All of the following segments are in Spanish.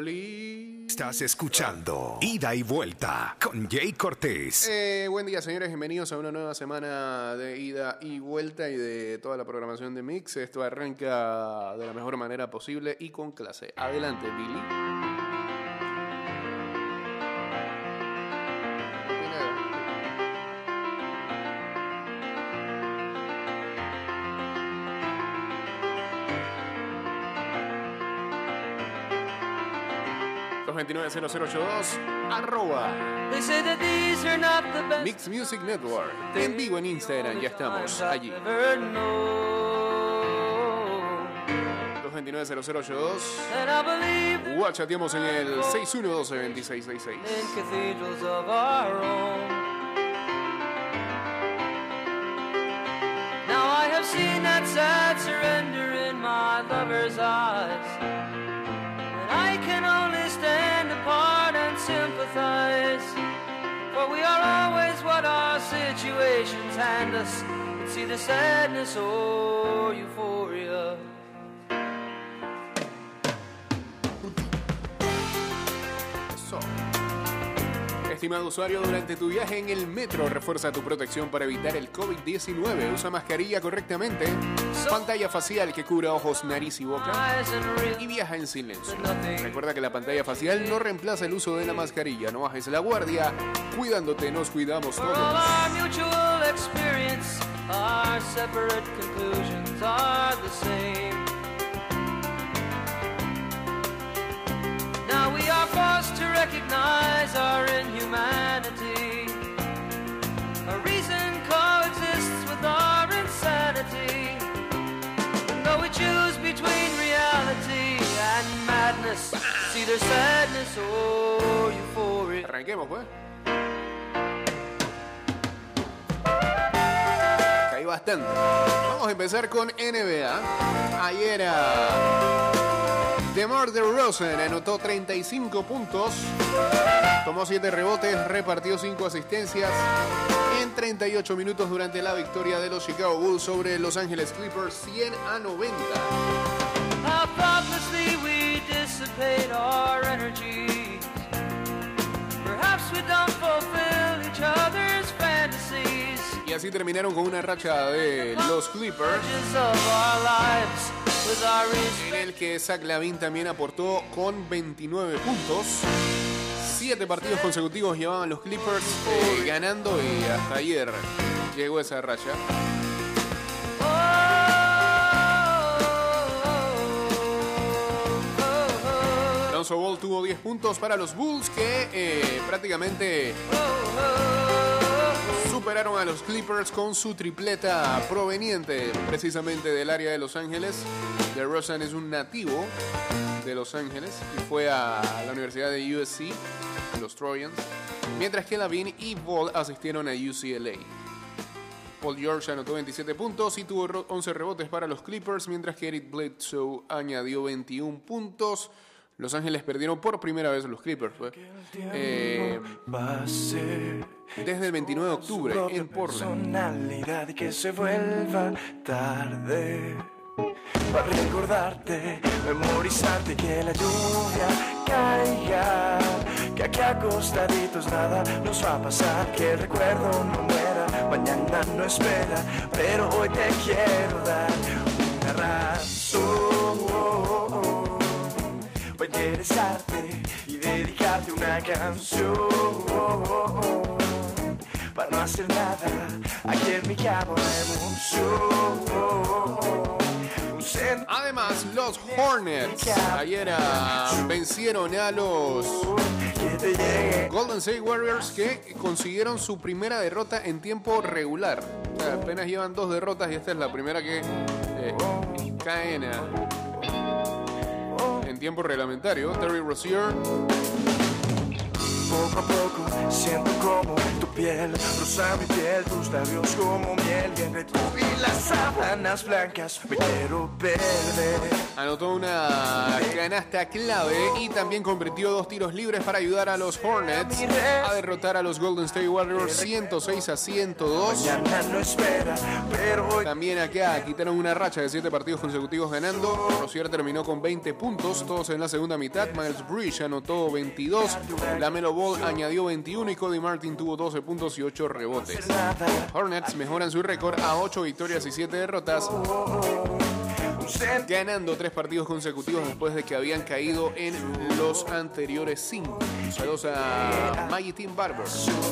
Estás escuchando Ida y Vuelta con Jay Cortés. Eh, buen día, señores. Bienvenidos a una nueva semana de ida y vuelta y de toda la programación de Mix. Esto arranca de la mejor manera posible y con clase. Adelante, Billy. 0082, arroba Mix Music Network. En vivo en Instagram, ya estamos allí. 229-0082. Guachateamos en el 6112-2666. Now I have seen that sad surrender. Are always what our situations hand us. It's either sadness or euphoria. Estimado usuario, durante tu viaje en el metro, refuerza tu protección para evitar el COVID-19. Usa mascarilla correctamente, pantalla facial que cubra ojos, nariz y boca. Y viaja en silencio. Recuerda que la pantalla facial no reemplaza el uso de la mascarilla. No bajes la guardia. Cuidándote, nos cuidamos todos. our separate conclusions are the same. Recognize our inhumanity. A reason coexists with our insanity. And though we choose between reality and madness, it's either sadness oh, or euphoria. Arranquemos, pues. Caí bastante. Vamos a empezar con NBA. Ayer a DeMar DeRozan anotó 35 puntos, tomó 7 rebotes, repartió 5 asistencias en 38 minutos durante la victoria de los Chicago Bulls sobre Los Angeles Clippers 100 a 90. How thoughtlessly we dissipate our energy. Perhaps we don't fulfill each other's fantasies. Y así terminaron con una racha de los Clippers En el que Zach Lavin también aportó con 29 puntos. Siete partidos consecutivos llevaban los Clippers eh, ganando y hasta ayer llegó esa racha. Lonzo Ball tuvo 10 puntos para los Bulls que eh, prácticamente superaron a los Clippers con su tripleta proveniente precisamente del área de Los Ángeles. DeRozan es un nativo de Los Ángeles y fue a la Universidad de USC, los Trojans, mientras que Lavin y Ball asistieron a UCLA. Paul George anotó 27 puntos y tuvo ro- 11 rebotes para los Clippers, mientras que Eric Bledsoe añadió 21 puntos. Los Ángeles perdieron por primera vez los Clippers. pues. Eh, desde el 29 de octubre en Portland. que se vuelva tarde para recordarte, memorizarte que la lluvia caiga, que aquí acostaditos nada nos va a pasar, que el recuerdo no muera, mañana no espera, pero hoy te quiero dar y dedicarte una canción para no hacer nada. Ayer me cabo emoción. Un centro Además, los Hornets ayer ah, vencieron a los. Golden State Warriors que consiguieron su primera derrota en tiempo regular. O sea, apenas llevan dos derrotas y esta es la primera que eh, caen ah, en tiempo reglamentario. Terry Rozier Poco a poco siento como tu piel rosa mi piel, tus labios como miel. Y entre tú y las sábanas blancas me quiero perder. anotó una canasta clave y también convirtió dos tiros libres para ayudar a los Hornets a derrotar a los Golden State Warriors 106 a 102. Mañana no espera, pero hoy También acá quitaron una racha de 7 partidos consecutivos ganando. Rosier terminó con 20 puntos, todos en la segunda mitad. Miles Bridge anotó 22. Lamelo Añadió 21 y Cody Martin tuvo 12 puntos y 8 rebotes. Hornets mejoran su récord a 8 victorias y 7 derrotas, ganando 3 partidos consecutivos después de que habían caído en los anteriores 5. Saludos a Maggie Team Barber,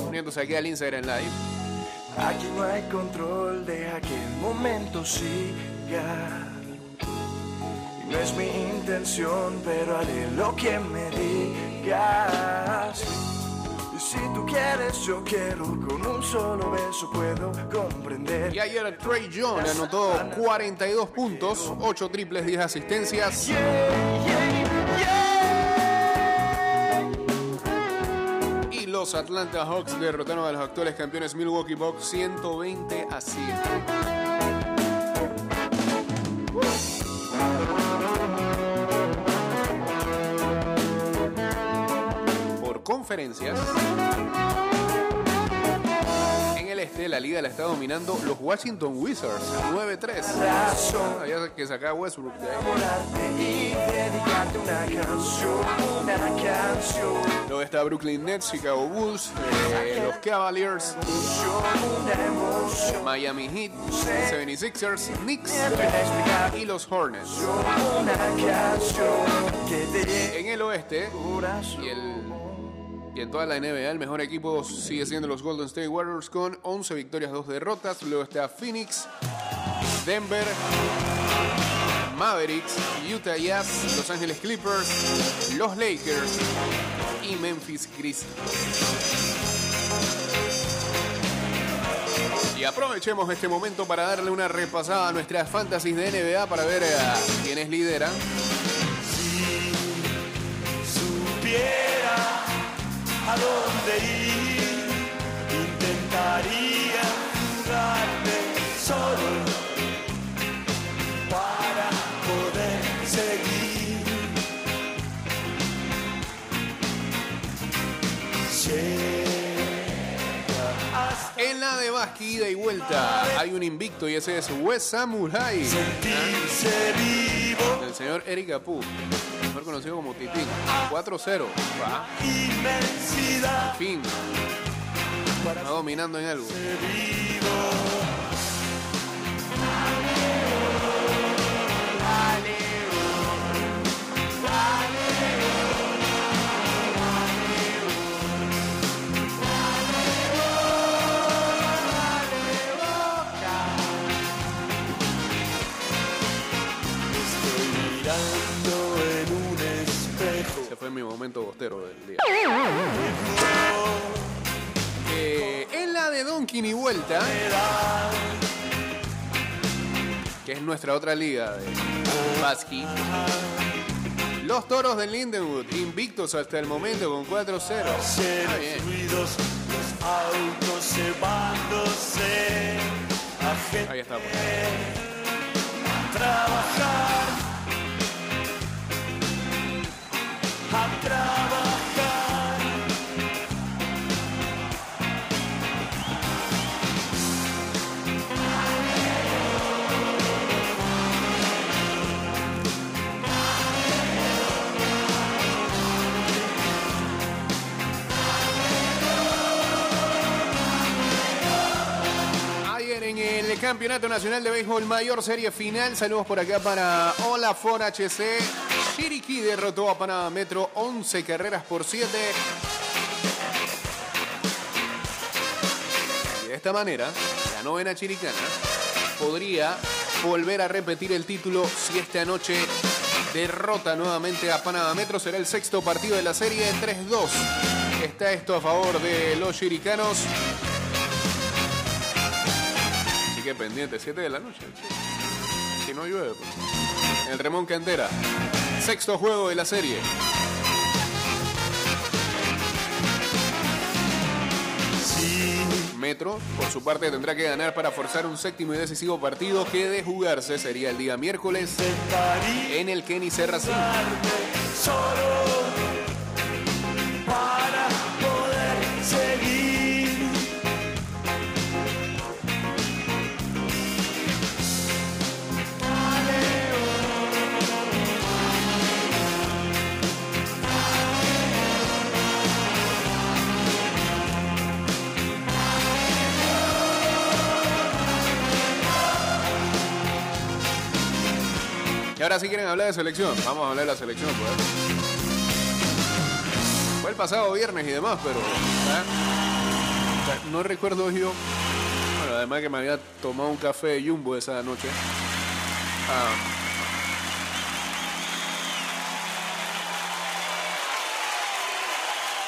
uniéndose aquí al Instagram Live. Aquí no hay control, deja que el momento siga. No es mi intención, pero haré lo que me digas. Y si tú quieres, yo quiero, con un solo beso puedo comprender. Y ayer Trey John anotó 42 puntos, 8 triples, 10 asistencias. Yeah, yeah, yeah. Y los Atlanta Hawks derrotaron a los actuales campeones Milwaukee Bucks 120 a 100. En el este, la liga la está dominando los Washington Wizards 9-3. Razón. Había que sacar Westbrook de ahí. Luego está Brooklyn Nets, Chicago Bulls, eh, los Cavaliers. Miami Heat, 76ers, Knicks y los Hornets. En el oeste y, el, y en toda la NBA, el mejor equipo sigue siendo los Golden State Warriors con 11 victorias, 2 derrotas. Luego está Phoenix, Denver, Mavericks, Utah Jazz, Los Ángeles Clippers, los Lakers y Memphis Grizzlies. Y aprovechemos este momento para darle una repasada a nuestras fantasies de NBA para ver a quiénes lideran. A dónde ir, intentaría jugarme solo para poder seguir. Llega hasta En la de básquet, ida y vuelta, hay un invicto y ese es West Samurai. sentirse vivo, El señor Eric Apu, mejor conocido como Titín. 4-0. Va, inmensidad. fin. Está dominando en algo. Mi momento bostero del día. Eh, en la de Donkin y vuelta, que es nuestra otra liga de básquet. Los toros de Lindenwood, invictos hasta el momento con 4-0. Está bien. ruidos, los autos llevándose a gente Ahí está. pues. trabajar. A trabajar. En el Campeonato Nacional de Béisbol Mayor Serie Final, saludos por acá para Hola HC. Chiriquí derrotó a Panamá Metro 11 carreras por 7. Y de esta manera, la novena chiricana podría volver a repetir el título si esta noche derrota nuevamente a Panamá Metro. Será el sexto partido de la serie 3-2. Está esto a favor de los chiricanos. Así que pendiente, 7 de la noche. che. Si no llueve, pues. El Remón Cantera. Sexto juego de la serie. Metro, por su parte, tendrá que ganar para forzar un séptimo y decisivo partido que de jugarse sería el día miércoles en el Kenny Serra Y ahora sí quieren hablar de selección. Vamos a hablar de la selección, pues. Fue el pasado viernes y demás, pero. no recuerdo yo. Bueno, además que me había tomado un café de Jumbo esa noche. Ah.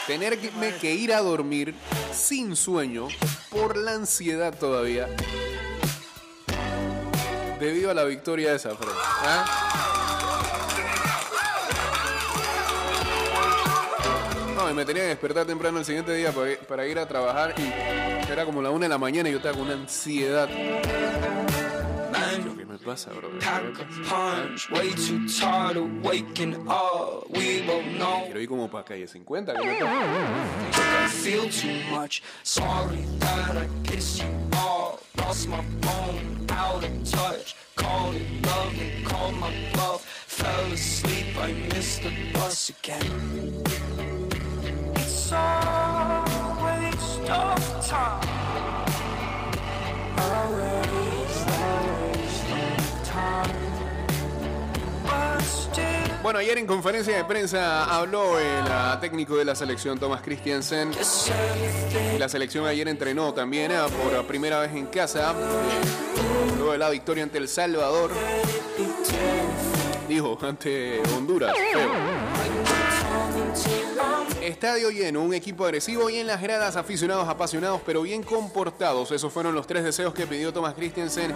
Tenerme que ir a dormir sin sueño por la ansiedad todavía debido a la victoria de Zafre. ¿ah? No, y me tenía que despertar temprano el siguiente día para, para ir a trabajar y era como la una de la mañana y yo estaba con una ansiedad. ¿Qué me pasa, bro? ¿Qué Pack me a pasa? punch, way too tired of waking up. We both know Quiero ir como para calle 50. ¿qué me pasa? Lost my phone, out of touch. Called it love and called my bluff. Fell asleep, I missed the bus again. It's always tough time. Always, Bueno, ayer en conferencia de prensa habló el ah, técnico de la selección, Thomas Christiansen. La selección ayer entrenó también ah, por primera vez en casa. eh, Luego de la victoria ante El Salvador. Dijo, ante Honduras. Estadio lleno, un equipo agresivo y en las gradas aficionados apasionados pero bien comportados. Esos fueron los tres deseos que pidió Thomas Christensen,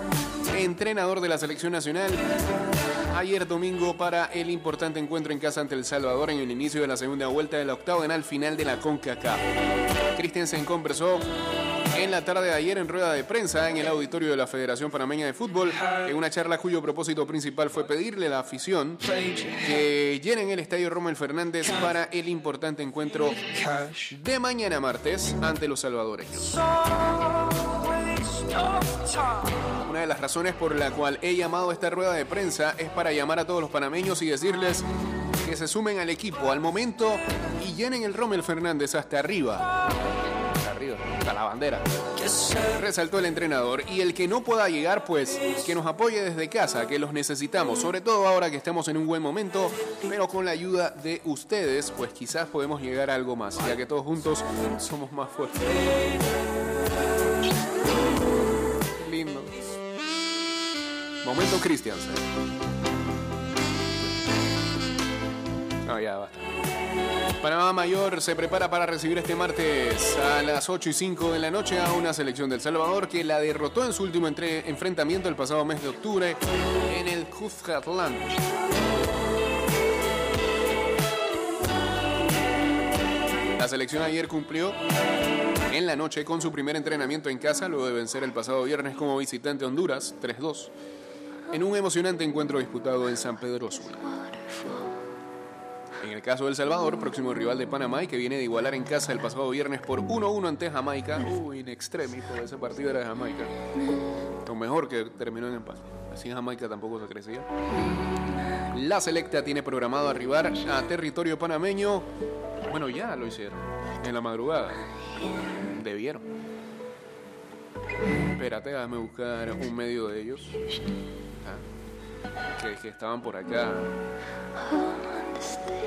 entrenador de la selección nacional, ayer domingo para el importante encuentro en casa ante El Salvador en el inicio de la segunda vuelta de la octagonal final de la CONCACAF. Christensen conversó en la tarde de ayer en rueda de prensa en el auditorio de la Federación Panameña de Fútbol, en una charla cuyo propósito principal fue pedirle a la afición que llenen el estadio Rommel Fernández para el importante encuentro de mañana martes ante los salvadoreños. Una de las razones por la cual he llamado esta rueda de prensa es para llamar a todos los panameños y decirles que se sumen al equipo al momento y llenen el Rommel Fernández hasta arriba. La bandera. Resaltó el entrenador y el que no pueda llegar, pues que nos apoye desde casa, que los necesitamos, sobre todo ahora que estamos en un buen momento, pero con la ayuda de ustedes, pues quizás podemos llegar a algo más, ya que todos juntos somos más fuertes. Lindo. Momento Christiansen. No, ya. Panamá Mayor se prepara para recibir este martes a las 8 y 5 de la noche a una selección del Salvador que la derrotó en su último entre- enfrentamiento el pasado mes de octubre en el Cuzcatlán. La selección ayer cumplió en la noche con su primer entrenamiento en casa luego de vencer el pasado viernes como visitante a Honduras 3-2 en un emocionante encuentro disputado en San Pedro Sula. En el caso de El Salvador, próximo rival de Panamá y que viene de igualar en casa el pasado viernes por 1-1 ante Jamaica. Uy, in extremis, ese partido era de Jamaica. Lo mejor que terminó en empate. Así Jamaica tampoco se crecía. La selecta tiene programado arribar a territorio panameño. Bueno, ya lo hicieron. En la madrugada. Debieron. Espérate, déjame buscar un medio de ellos. Ah, Que, estaban por acá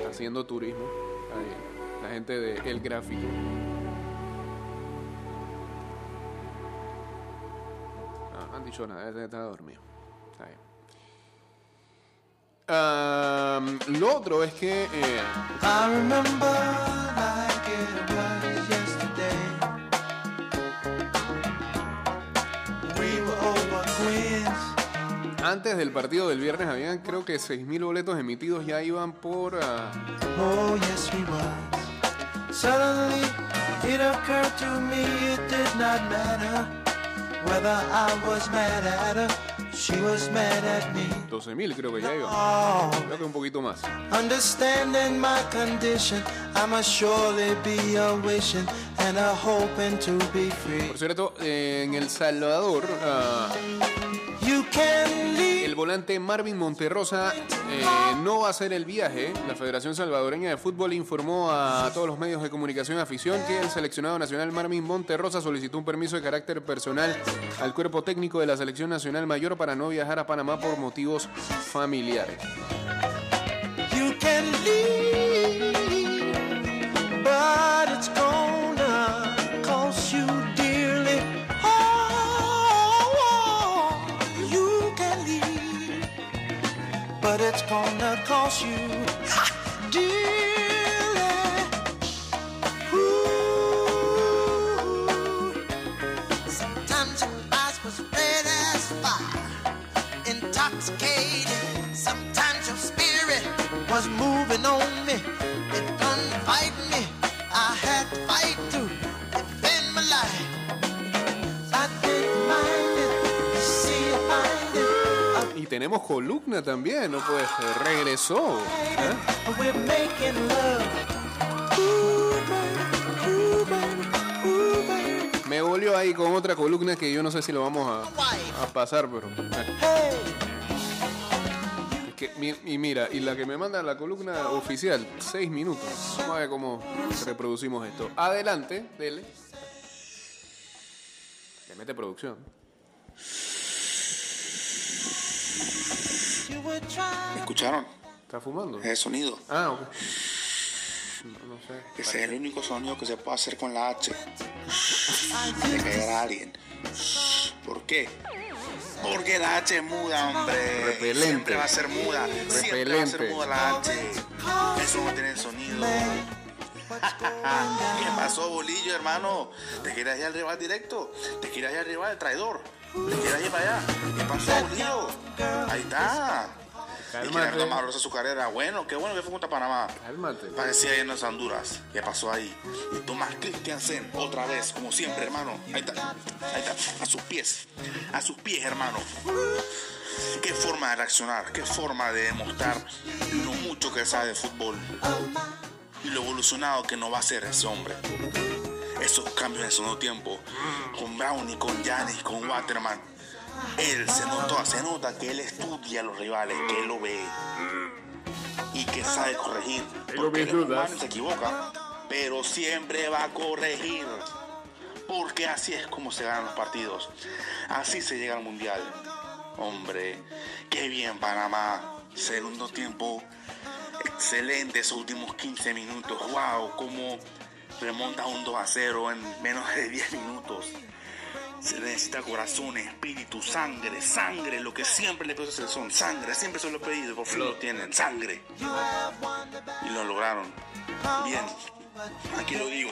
haciendo turismo. Ahí, la gente de El Gráfico. Ah, han dicho dormido. Está bien. Am, lo otro es que eh, antes del partido del viernes habían creo que 6.000 boletos emitidos, ya iban por... ah, Oh, yes, we was. Suddenly, It occurred to me it did not matter whether I was mad at her, she was mad at me. 12.000 creo que ya iba. Oh, Creo que un poquito más. understanding my condition, I must surely be a wishing and a hoping to be free. Por cierto, en El Salvador, leave. El volante Marvin Monterrosa eh, no va a hacer el viaje. La Federación Salvadoreña de Fútbol informó a todos los medios de comunicación afición que el seleccionado nacional Marvin Monterrosa solicitó un permiso de carácter personal al cuerpo técnico de la Selección Nacional Mayor para no viajar a Panamá por motivos familiares. You can leave, but it's gonna gonna you dearly. Ooh. Sometimes your eyes was red as fire intoxicated. Sometimes your spirit was moving on me. It done fight me. I had to fight to tenemos columna también, ¿no? Eh, regresó. ¿eh? Me volvió ahí con otra columna que yo no sé si lo vamos a, pasar, pero... eh. Que, y mira, y la que me manda la columna oficial, seis minutos. Vamos a ver cómo reproducimos esto. Adelante, dele. Le mete producción. Trying. ¿Escucharon? ¿Está fumando? Ese sonido. Ah, ok. No, no sé. Ese es el único sonido que se puede hacer con la H. De caer a alguien. ¿Por qué? Porque la H es muda, hombre. Repelente. Siempre va a ser muda. Siempre va a Repelente. ser muda la H. Eso no tiene sonido. ¿Qué pasó, bolillo, hermano? ¿Te quieres ir al rival directo? ¿Te quieres ir al rival del traidor? ¿Te quieres ir para allá? ¿Qué pasó? Ahí está. Y que Cálmate. Leonardo Maduro su carrera. Bueno, qué bueno que fue contra Panamá. Cálmate. Parecía ahí en Honduras. ¿Qué pasó ahí? Y Tomás Christiansen, otra vez, como siempre, hermano. Ahí está. Ahí está. A sus pies. A sus pies, hermano. Qué forma de reaccionar. Qué forma de demostrar lo mucho que sabe de fútbol. Y lo evolucionado que no va a ser ese hombre. Esos cambios en el segundo tiempo. Con Brownie, con Yanis, con Waterman. Él se notó, se nota que él estudia a los rivales, que él lo ve y que sabe corregir. Porque él es se equivoca, pero siempre va a corregir. Porque así es como se ganan los partidos. Así se llega al mundial. Hombre, qué bien Panamá. Segundo tiempo, excelente esos últimos 15 minutos. Wow, cómo remonta un 2 a 0 en menos de 10 minutos. Se necesita corazón, espíritu, sangre, sangre, lo que siempre le pido a selección, sangre, siempre se lo he pedido, por fin lo tienen, sangre. Y lo lograron. Bien, aquí lo digo.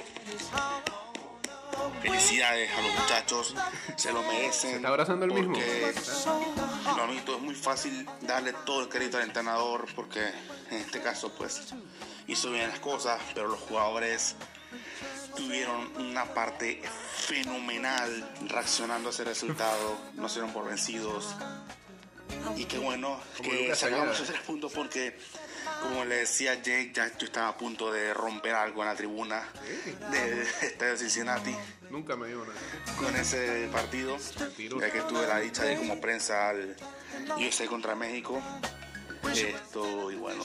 Felicidades a los muchachos, se lo merecen. Se está abrazando el mismo. Lo bonito es muy fácil darle todo el crédito al entrenador porque en este caso pues hizo bien las cosas, pero los jugadores tuvieron una parte fenomenal reaccionando a ese resultado, no se dieron por vencidos. Y qué bueno que sacamos esos tres puntos porque, como le decía Jake, ya yo estaba a punto de romper algo en la tribuna del Estadio Cincinnati Nunca me dio nada. con ese partido, ya que tuve la dicha de ir como prensa al USA contra México. Esto, y bueno,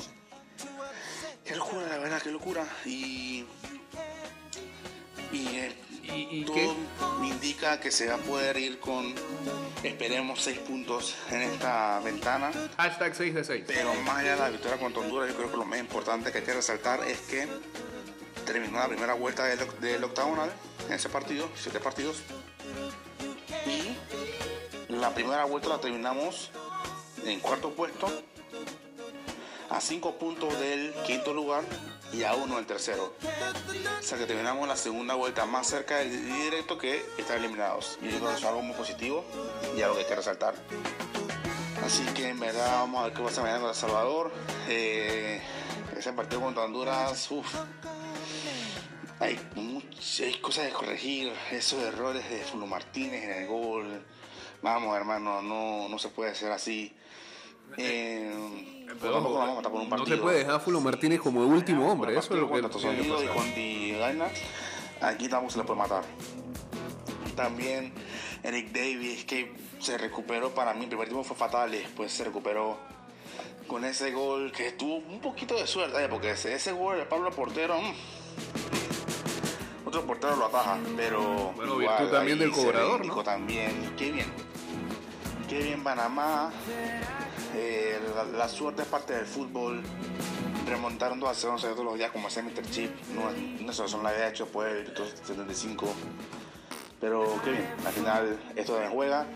qué locura, la verdad, qué locura. Y, y, ¿Y, y todo qué? me indica que se va a poder ir con, esperemos, seis puntos en esta ventana. Hashtag 6 de 6. Pero más allá de la victoria contra Honduras, yo creo que lo más importante que hay que resaltar es que terminó la primera vuelta del octagonal en ese partido, siete partidos. Y la primera vuelta la terminamos en cuarto puesto, a cinco puntos del quinto lugar y a uno del tercero. O sea que terminamos la segunda vuelta más cerca del directo que estar eliminados. Yo creo que eso es algo muy positivo y algo que hay que resaltar. Así que en verdad vamos a ver qué pasa mañana con El Salvador. Eh, ese partido contra Honduras, uff. hay, hay cosas de corregir, esos errores de Fulo Martínez en el gol. Vamos, hermano, no, no se puede hacer así. Eh, pero tampoco nos vamos a por un no partido. se puede dejar a Fulo Martínez como último hombre. Eso es lo que que Unidos y Gaina, aquí tampoco se le puede matar. También Eric Davis, que se recuperó para mí, el primer tiempo fue fatal después se recuperó con ese gol que tuvo un poquito de suerte, eh, porque ese, ese gol de Pablo Portero, mm, otro portero lo ataja, pero Bueno, virtud también del cobrador, ¿no? también, qué bien, qué bien Panamá, eh, la, la suerte es parte del fútbol, remontaron 2 a 0 todos los días como hacía Mr. Chip, no, no eso la había hecho pues el 75, pero qué bien, al final esto se juega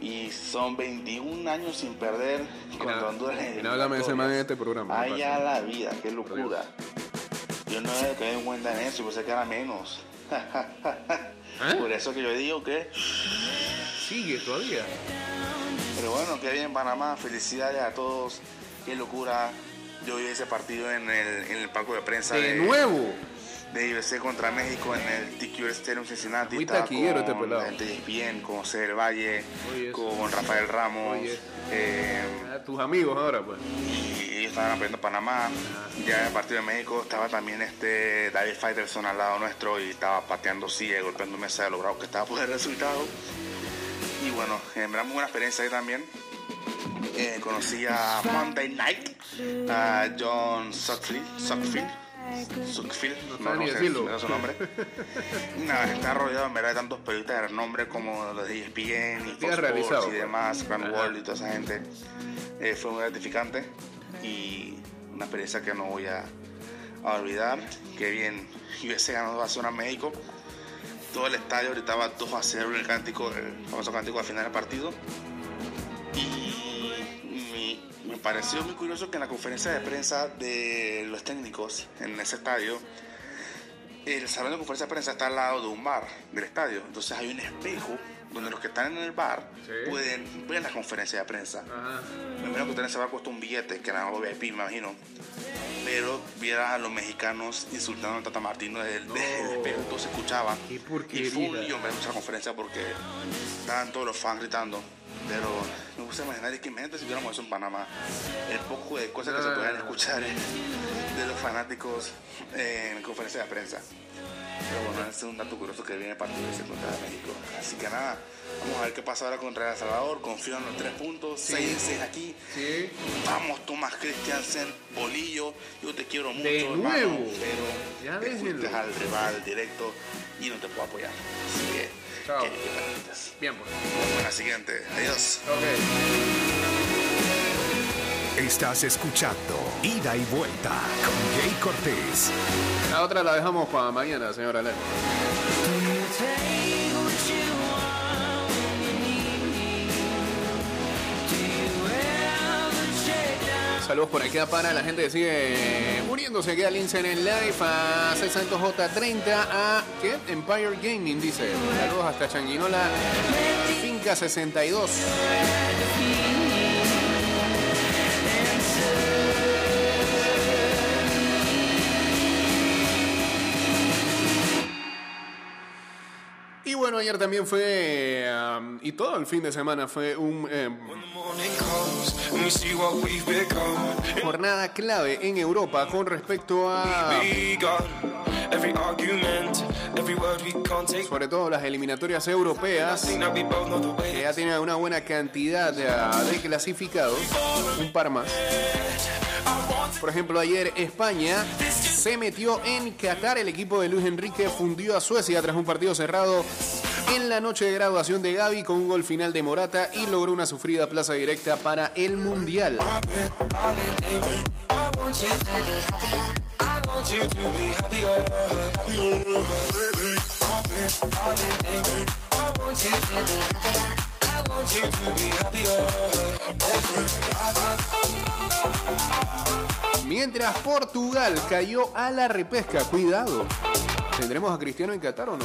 y son 21 años sin perder contra Honduras y no háblame de ese man en este programa, no Ay, pasa. a la vida, qué locura. Yo no he caído en cuenta en eso, yo pensé que era menos. ¿Eh? Por eso que yo digo que. Sigue todavía. Pero bueno, qué bien Panamá, felicidades a todos, qué locura. Yo vi ese partido en el, en el palco de prensa De nuevo. de IBC contra México en el TQ Stadium Cincinnati. Muy taquillero este con pelado. gente ESPN, con José del Valle, Oye, con Rafael Ramos. Oye. eh, A tus amigos ahora, pues. y ellos estaban aprendiendo Panamá. Ya en el partido de México estaba también este David Faitelson al lado nuestro y estaba pateando silla, y golpeando mesa de lo bravo que estaba por el resultado. Y bueno, en verdad muy buena experiencia ahí también. Eh, conocí a Monday Night, a John Sutcliffe, Sutcliffe, Sutcliffe, No no, sé da su nombre. Nada, está rodeado en verdad de tantos periodistas de renombre como los de ESPN y Fox y pues. demás, Grand. World y toda esa gente. Eh, fue muy gratificante y una experiencia que no voy a, a olvidar. Que bien, USA ganó 2 a 0 a México. Todo el estadio gritaba 2 a 0 el cántico, el famoso cántico al final del partido. Y me, me pareció muy curioso que en la conferencia de prensa de los técnicos en ese estadio, el salón de conferencia de prensa está al lado de un bar del estadio. Entonces hay un espejo donde los que están en el bar Sí. pueden ver la conferencia de prensa. Ajá. Me imagino que ustedes se va costado un billete, que era algo VIP, me imagino. Pero viera a los mexicanos insultando a Tata Martino desde el, desde el espejo, todo se escuchaba. Qué Y porquería. fue un lío ver esa conferencia porque estaban todos los fans gritando. Pero me gusta imaginar, es que imagínate si tuviéramos eso en Panamá. El poco de cosas que se No, pueden no, no. escuchar eh, de los fanáticos en conferencia de prensa. Pero bueno, ese es un dato curioso que viene partido de ese contra México. Así que nada, vamos a ver qué pasa ahora contra El Salvador. Confío en los tres puntos, 6 en 6 aquí. Sí. Vamos, Tomás Christiansen, Bolillo, yo te quiero mucho, De hermano, nuevo. pero Ya te fuiste al rival directo y no te puedo apoyar. Así que, Chao. que, que permitas. Bien, pues. Vamos a la siguiente. Adiós. Ok. Estás escuchando Ida y Vuelta con Jay Cortés. La otra la dejamos para mañana, señora Lelo. Saludos por acá para la gente que sigue muriéndose aquí al Lince en live, a 600J30, a ¿qué? Empire Gaming dice. Saludos hasta Changuinola, Finca 62. Ayer también fue, y todo el fin de semana fue un em, jornada clave en Europa con respecto a, sobre todo las eliminatorias europeas, que ya tienen una buena cantidad de, de clasificados, un par más. Por ejemplo, ayer España se metió en Qatar. El equipo de Luis Enrique fundió a Suecia tras un partido cerrado en la noche de graduación de Gaby con un gol final de Morata y logró una sufrida plaza directa para el Mundial. Mientras Portugal cayó a la repesca, cuidado. ¿Tendremos a Cristiano en Qatar o no?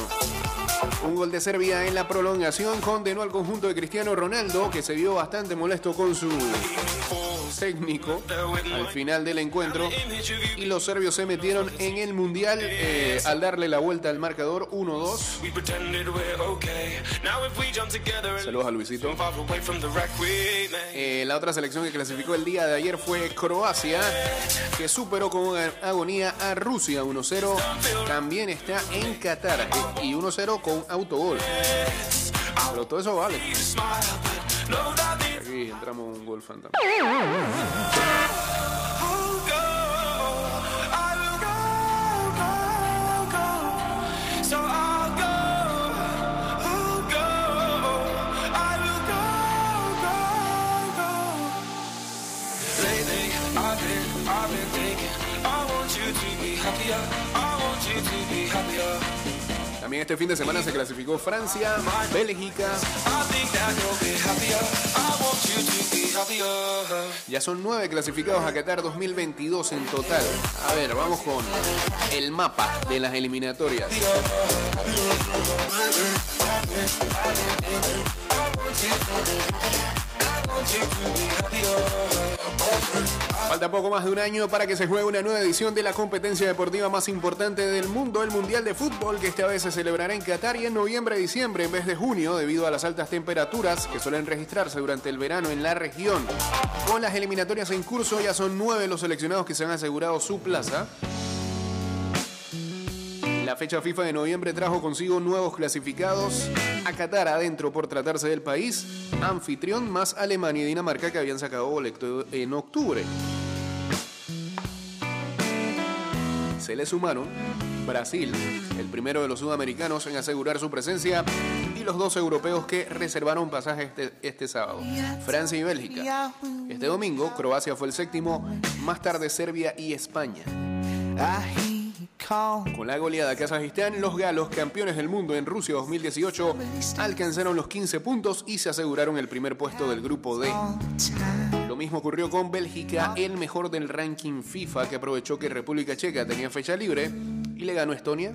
Un gol de Serbia en la prolongación condenó al conjunto de Cristiano Ronaldo, que se vio bastante molesto con su técnico al final del encuentro. Y los serbios se metieron en el Mundial eh, al darle la vuelta al marcador 1-2. Saludos a Luisito. Eh, la otra selección que clasificó el día de ayer fue Croacia, que superó con agonía a Rusia 1-0. También está en Qatar eh, y 1-0 con autogol. Pero todo eso vale. Aquí entramos un gol fantasma. I want you to be I want you to be. También este fin de semana se clasificó Francia, Bélgica. Ya son nueve clasificados a Qatar 2022 en total. A ver, vamos con el mapa de las eliminatorias. Falta poco más de un año para que se juegue una nueva edición de la competencia deportiva más importante del mundo, el Mundial de Fútbol, que esta vez se celebrará en Qatar y en noviembre-diciembre en vez de junio, debido a las altas temperaturas que suelen registrarse durante el verano en la región. Con las eliminatorias en curso, ya son nueve los seleccionados que se han asegurado su plaza. La fecha FIFA de noviembre trajo consigo nuevos clasificados a Qatar adentro por tratarse del país anfitrión más Alemania y Dinamarca que habían sacado boleto en octubre. Se le sumaron Brasil, el primero de los sudamericanos en asegurar su presencia, y los dos europeos que reservaron pasaje este, este sábado, Francia y Bélgica. Este domingo, Croacia fue el séptimo, más tarde Serbia y España. Con la goleada a Kazajistán, los galos, campeones del mundo en Rusia 2018, alcanzaron los 15 puntos y se aseguraron el primer puesto del grupo D. Lo mismo ocurrió con Bélgica, el mejor del ranking FIFA, que aprovechó que República Checa tenía fecha libre y le ganó a Estonia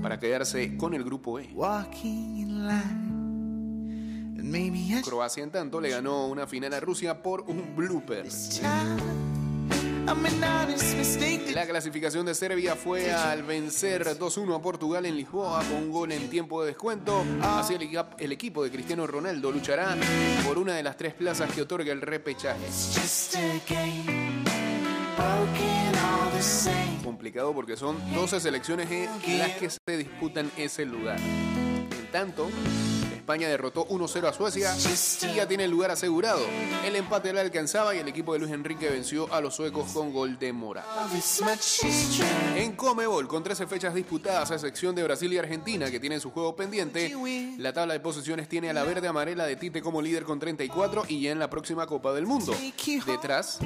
para quedarse con el grupo E. Croacia, en tanto, le ganó una final a Rusia por un blooper. La clasificación de Serbia fue al vencer 2-1 a Portugal en Lisboa con un gol en tiempo de descuento. Así el, equi- el equipo de Cristiano Ronaldo luchará por una de las tres plazas que otorga el repechaje. Complicado porque son 12 selecciones en las que se disputan ese lugar. En tanto, España derrotó 1-0 a Suecia y ya tiene el lugar asegurado. El empate le alcanzaba y el equipo de Luis Enrique venció a los suecos con gol de Mora. En Comebol, con 13 fechas disputadas, a excepción de Brasil y Argentina, que tienen su juego pendiente, la tabla de posiciones tiene a la verde amarela de Tite como líder con 34 y ya en la próxima Copa del Mundo. Detrás,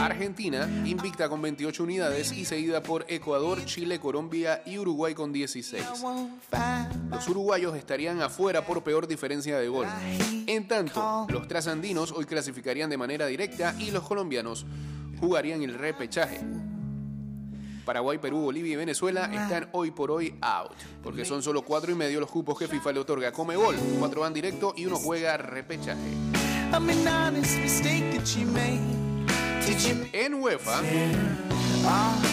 Argentina, invicta con 28 unidades y seguida por Ecuador, Chile, Colombia y Uruguay con 16. Won't find Los uruguayos estarían afuera por peor diferencia de gol. En tanto, los trasandinos hoy clasificarían de manera directa y los colombianos jugarían el repechaje. Paraguay, Perú, Bolivia y Venezuela están hoy por hoy out, porque son solo cuatro y medio los cupos que FIFA le otorga a Comebol. Cuatro van directo y uno juega repechaje. En UEFA,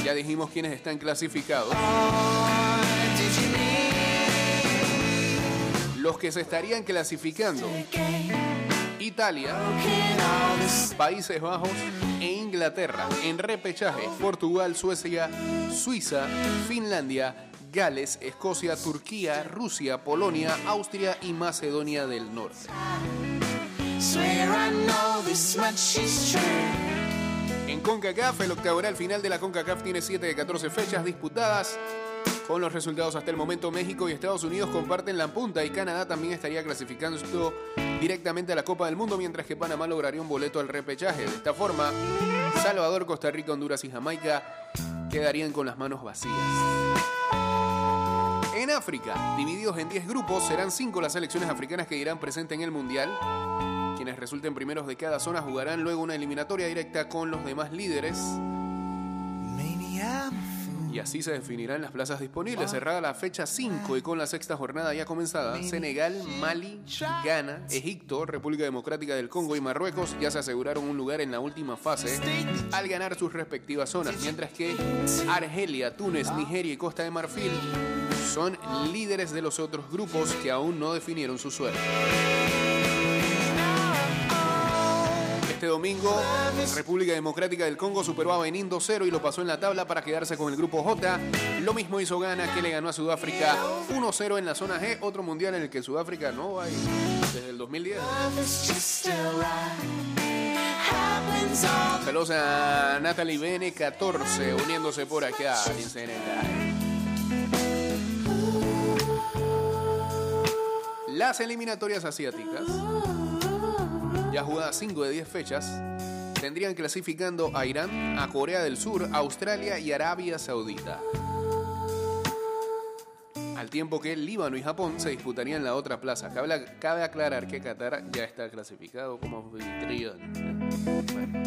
ya dijimos quiénes están clasificados. Los que se estarían clasificando. Italia? Países Bajos e Inglaterra. En repechaje, Portugal, Suecia, Suiza, Finlandia, Gales, Escocia, Turquía, Rusia, Polonia, Austria y Macedonia del Norte. En CONCACAF, el octagonal final de la CONCACAF tiene 7 de 14 fechas disputadas. Con los resultados hasta el momento, México y Estados Unidos comparten la punta y Canadá también estaría clasificando directamente a la Copa del Mundo, mientras que Panamá lograría un boleto al repechaje. De esta forma, Salvador, Costa Rica, Honduras y Jamaica quedarían con las manos vacías. En África, divididos en 10 grupos, serán 5 las selecciones africanas que irán presentes en el Mundial. Quienes resulten primeros de cada zona jugarán luego una eliminatoria directa con los demás líderes. Y así se definirán las plazas disponibles. Cerrada la fecha 5 y con la sexta jornada ya comenzada, Senegal, Mali, Ghana, Egipto, República Democrática del Congo y Marruecos ya se aseguraron un lugar en la última fase al ganar sus respectivas zonas, mientras que Argelia, Túnez, Nigeria y Costa de Marfil son líderes de los otros grupos que aún no definieron su suerte. Este domingo, República Democrática del Congo superó a Benín 2-0 y lo pasó en la tabla para quedarse con el grupo J. Lo mismo hizo Ghana, que le ganó a Sudáfrica 1-0 en la zona G, otro mundial en el que Sudáfrica no va desde el 2010. Saludos a Natalie Bene 14 uniéndose por acá. Las eliminatorias asiáticas, ya jugadas 5 de 10 fechas, tendrían clasificando a Irán, a Corea del Sur, Australia y Arabia Saudita. Al tiempo que Líbano y Japón se disputarían la otra plaza. Cabe, aclarar que Qatar ya está clasificado como anfitrión. Bueno.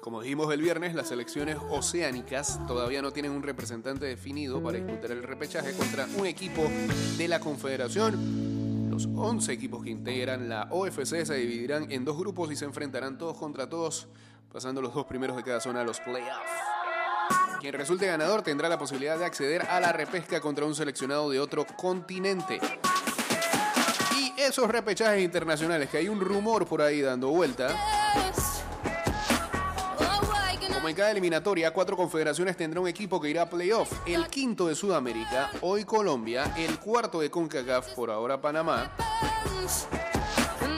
Como dijimos el viernes, las selecciones oceánicas todavía no tienen un representante definido para disputar el repechaje contra un equipo de la Confederación. Los 11 equipos que integran la OFC se dividirán en dos grupos y se enfrentarán todos contra todos, pasando los dos primeros de cada zona a los playoffs. Quien resulte ganador tendrá la posibilidad de acceder a la repesca contra un seleccionado de otro continente. Y esos repechajes internacionales, que hay un rumor por ahí dando vuelta, eliminatoria, cuatro confederaciones tendrá un equipo que irá a playoff. El quinto de Sudamérica, hoy Colombia, el cuarto de CONCACAF, por ahora Panamá.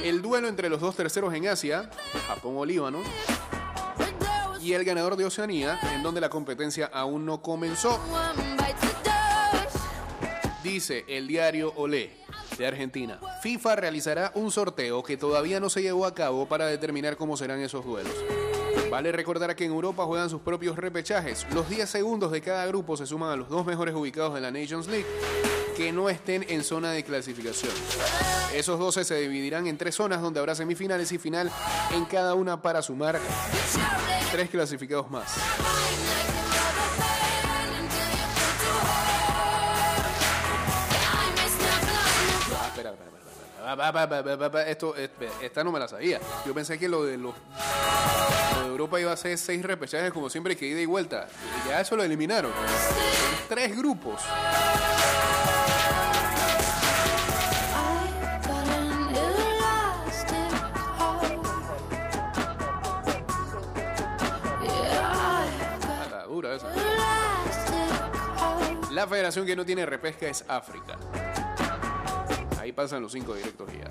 El duelo entre los dos terceros en Asia, Japón o Líbano. Y el ganador de Oceanía, en donde la competencia aún no comenzó. Dice el diario Olé de Argentina. FIFA realizará un sorteo que todavía no se llevó a cabo para determinar cómo serán esos duelos. Vale recordar que en Europa juegan sus propios repechajes. Los 10 segundos de cada grupo se suman a los dos mejores ubicados de la Nations League que no estén en zona de clasificación. Esos 12 se dividirán en tres zonas donde habrá semifinales y final en cada una para sumar tres clasificados más. Esto, esta no me la sabía. Yo pensé que lo de los Europa iba a ser seis repechajes como siempre que ida y vuelta. Y ya eso lo eliminaron. Son tres grupos. Dura esa. La federación que no tiene repesca es África. Ahí pasan los cinco directos ya.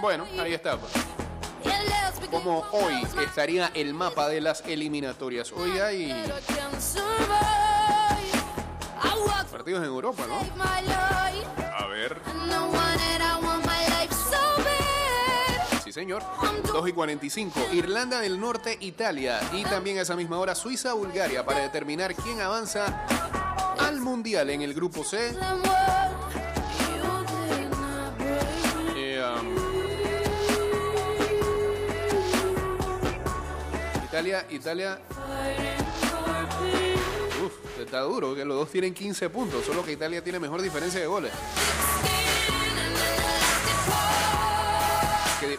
Bueno, ahí está. pues. Como hoy estaría el mapa de las eliminatorias. Hoy hay partidos en Europa, ¿no? A ver. Sí, señor. 2 y 45. Irlanda del Norte, Italia. Y también a esa misma hora Suiza, Bulgaria. Para determinar quién avanza al Mundial en el grupo C. Italia, Italia. Uf, está duro, que los dos tienen 15 puntos, solo que Italia tiene mejor diferencia de goles.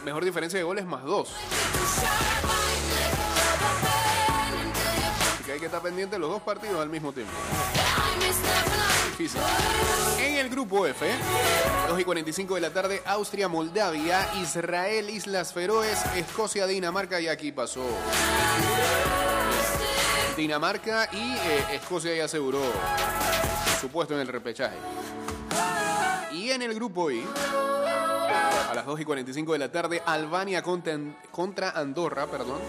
Mejor diferencia de goles más dos. Así que hay que estar pendiente los dos partidos al mismo tiempo. En el grupo F, 2 y 45 de la tarde, Austria, Moldavia, Israel, Islas Feroes, Escocia, Dinamarca y aquí pasó. Dinamarca y eh, Escocia ya aseguró su puesto en el repechaje. Y en el grupo I, a las 2 y 45 de la tarde, Albania contra, contra Andorra, perdón.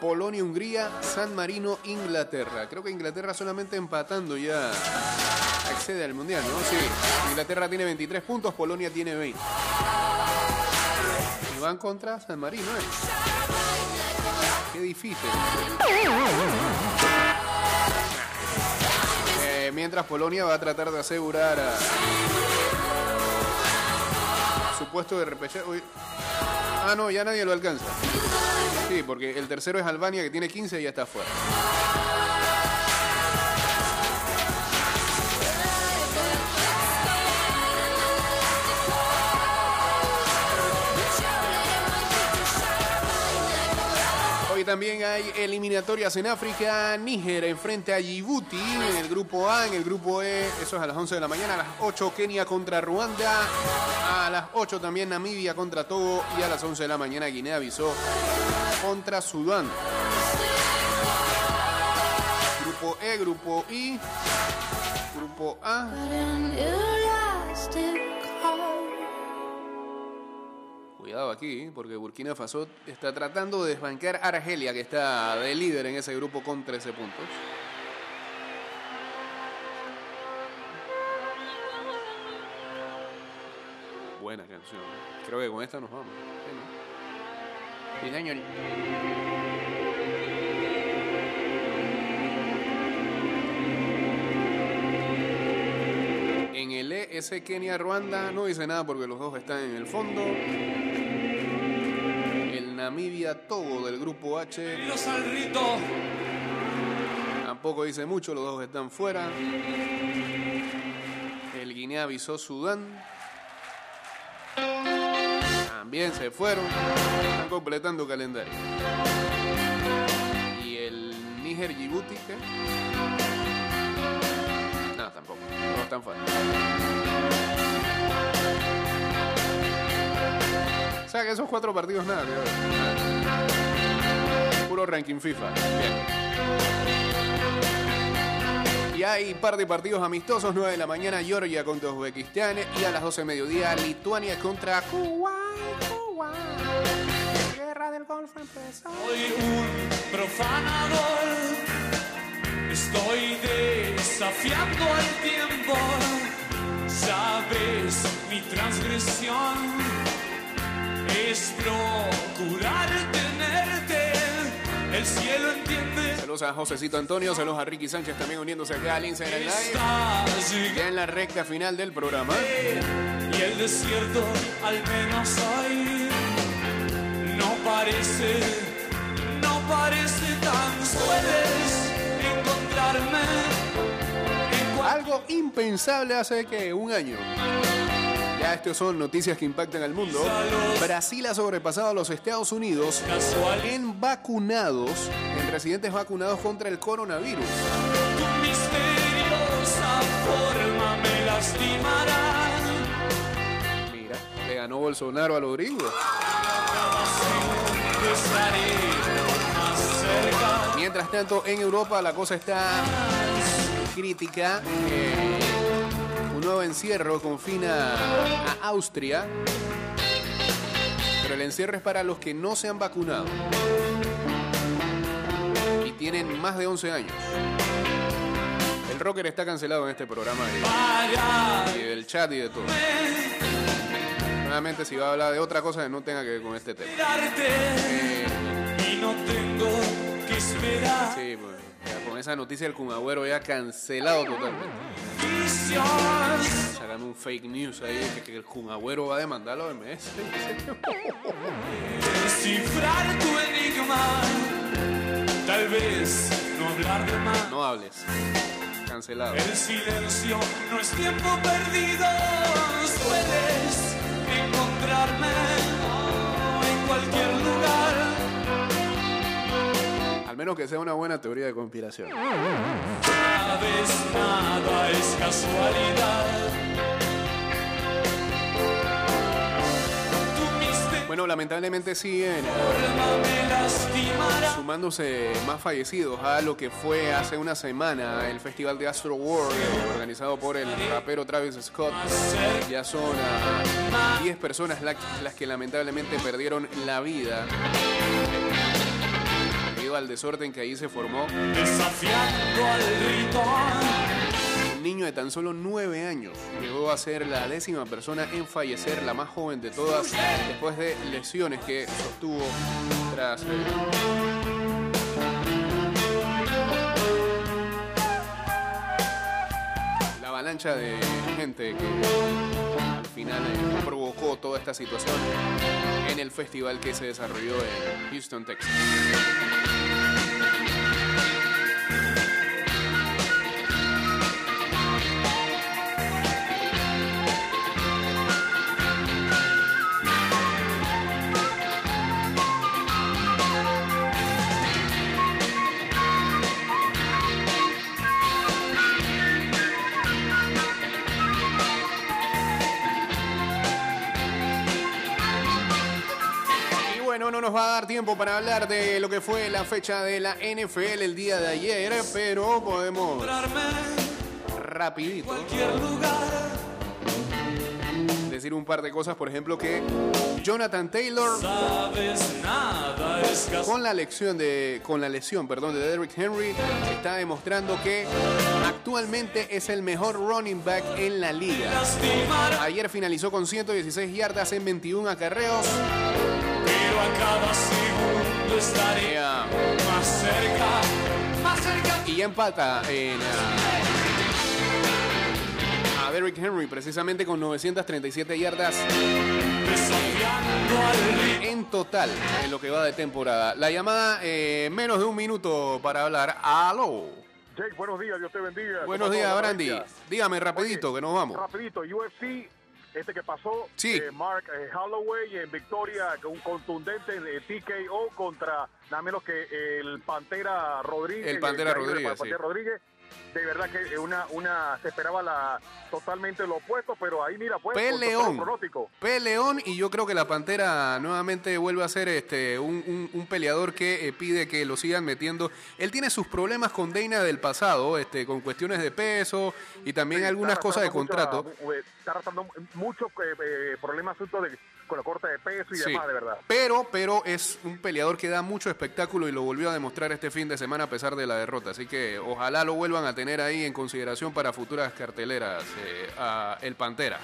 Polonia, Hungría, San Marino, Inglaterra. Creo que Inglaterra solamente empatando ya accede al Mundial, ¿no? Sí. Inglaterra tiene 23 puntos, Polonia tiene 20. Y van contra San Marino, ¿eh? Qué difícil. Eh, mientras Polonia va a tratar de asegurar a su puesto de repechaje. Ah, no, ya nadie lo alcanza. Sí, porque el tercero es Albania que tiene 15 y ya está fuera. Hoy también hay eliminatorias en África. Níger enfrente a Djibouti en el grupo A, en el grupo E. Eso es a las 11 de la mañana. A las 8 Kenia contra Ruanda. A las 8 también Namibia contra Togo. Y a las 11 de la mañana Guinea-Bissau contra Sudán. Grupo E, grupo I. Grupo A. Cuidado aquí, porque Burkina Faso está tratando de desbancar a Argelia, que está de líder en ese grupo con 13 puntos. Buena canción. Creo que con esta nos vamos. Sí, ¿no? Sí, señor. En el E, ese Kenia-Ruanda no dice nada porque los dos están en el fondo. El Namibia-Togo del grupo H Los al rito. tampoco dice mucho, los dos están fuera. El Guinea-Bissau-Sudán también se fueron. Están completando calendario. Y el Níger-Djibouti, ¿qué? No, tampoco. No están fuera. O sea que esos cuatro partidos nada, ver. Puro ranking FIFA. Bien. Y hay par de partidos amistosos, 9 de la mañana Georgia contra Uzbekistán y a las 12 de mediodía Lituania contra Kuwait. Kuwait. Guerra del Golfo empezó. Soy un profanador. Estoy desafiando al tiempo. Sabes, mi transgresión es procurar tenerte. El cielo entiende. Saludos a Josecito Antonio, saludos a Ricky Sánchez también uniéndose acá al Instagram Live. Ya en la recta final del programa. Y el desierto, al menos hoy, parece, no parece tan sueles encontrarme en Algo impensable hace que un año. Ya estos son noticias que impactan al mundo. Brasil ha sobrepasado a los Estados Unidos en vacunados, en residentes vacunados contra el coronavirus. Tu misteriosa forma me lastimará. Mira, le ganó Bolsonaro a los Mientras tanto, en Europa la cosa está crítica. Eh, un nuevo encierro confina a Austria. Pero el encierro es para los que no se han vacunado. Y tienen más de 11 años. El rocker está cancelado en este programa y del chat y de todo. Nuevamente, si va a hablar de otra cosa que no tenga que ver con este tema. Eh, Y no tengo que esperar. sí, pues, ya con esa noticia del Kumagüero ya cancelado totalmente. Sacan un fake news ahí que, que el Kumagüero va a demandar a la OMS. Descifrar tu enigma. Tal vez no hablar de más. No hables. Cancelado. El silencio no es tiempo perdido. Sueles encontrarme en cualquier lugar. Al menos que sea una buena teoría de conspiración. Sabes, nada es casualidad. Bueno, lamentablemente siguen lastimará. sumándose más fallecidos a lo que fue hace una semana el festival de Astro World organizado por el rapero Travis Scott. Ya son ah, 10 personas la- las que lamentablemente perdieron la vida debido al desorden que ahí se formó. Desafiando al rito. Niño de tan solo 9 años llegó a ser la décima persona en fallecer, la más joven de todas, después de lesiones que sostuvo tras... la avalancha de gente que al final eh, provocó toda esta situación en el festival que se desarrolló en Houston, Texas. Nos va a dar tiempo para hablar de lo que fue la fecha de la NFL el día de ayer, pero podemos rapidito decir un par de cosas, por ejemplo que Jonathan Taylor con la lesión de con la lesión, perdón, de Derrick Henry está demostrando que actualmente es el mejor running back en la liga. Ayer finalizó con 116 yardas en 21 acarreos. Yeah. más cerca, más cerca. y ya empata en ah, a Derrick Henry precisamente con 937 yardas en total en lo que va de temporada. La llamada eh, menos de un minuto para hablar. Aló. Jake, buenos días, Dios te bendiga. Buenos ¿Cómo días? Brandy. Dígame rapidito Oye, que nos vamos. Rapidito, UFC, este que pasó, Sí. eh, Mark eh, Holloway en victoria, con un contundente eh, TKO contra nada menos que el Pantera Rodríguez. El Pantera Rodríguez, Pantera sí. Rodríguez. De verdad que una, una se esperaba la totalmente lo opuesto, pero ahí mira, pues, Peleón. pronóstico. Peleón y yo creo que la Pantera nuevamente vuelve a ser este un, un- un peleador que eh, pide que lo sigan metiendo. Él tiene sus problemas con Dana del pasado, este, con cuestiones de peso y también Sí, algunas cosas de contrato. eh, está arrastrando muchos eh, eh, problemas asuntos de, con la corte de peso y Sí. demás, de verdad. Pero, pero es un peleador que da mucho espectáculo y lo volvió a demostrar este fin de semana a pesar de la derrota. Así que ojalá lo vuelvan a tener ahí en consideración para futuras carteleras eh, a el Pantera.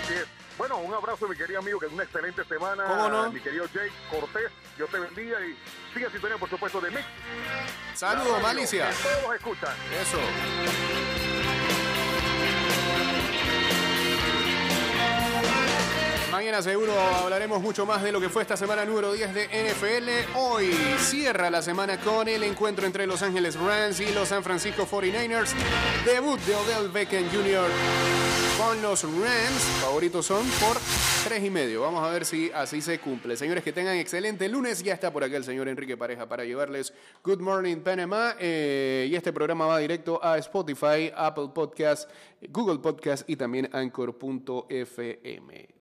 Así es. Bueno, un abrazo, mi querido amigo, que es una excelente semana. ¿Cómo no? Mi querido Jake Cortés, Dios te bendiga y sigue sintonía, por supuesto, de Mix. Saludos, Malicia. que Todos escuchan. Eso. Mañana seguro hablaremos mucho más de lo que fue esta semana número 10 de NFL. Hoy cierra la semana con el encuentro entre Los Ángeles Rams y los San Francisco 49ers. Debut de Odell Beckham Jr. con los Rams. Favoritos son por tres y medio. Vamos a ver si así se cumple. Señores, que tengan excelente lunes. Ya está por acá el señor Enrique Pareja para llevarles Good Morning Panama. Eh, y este programa va directo a Spotify, Apple Podcast, Google Podcast y también Anchor.fm.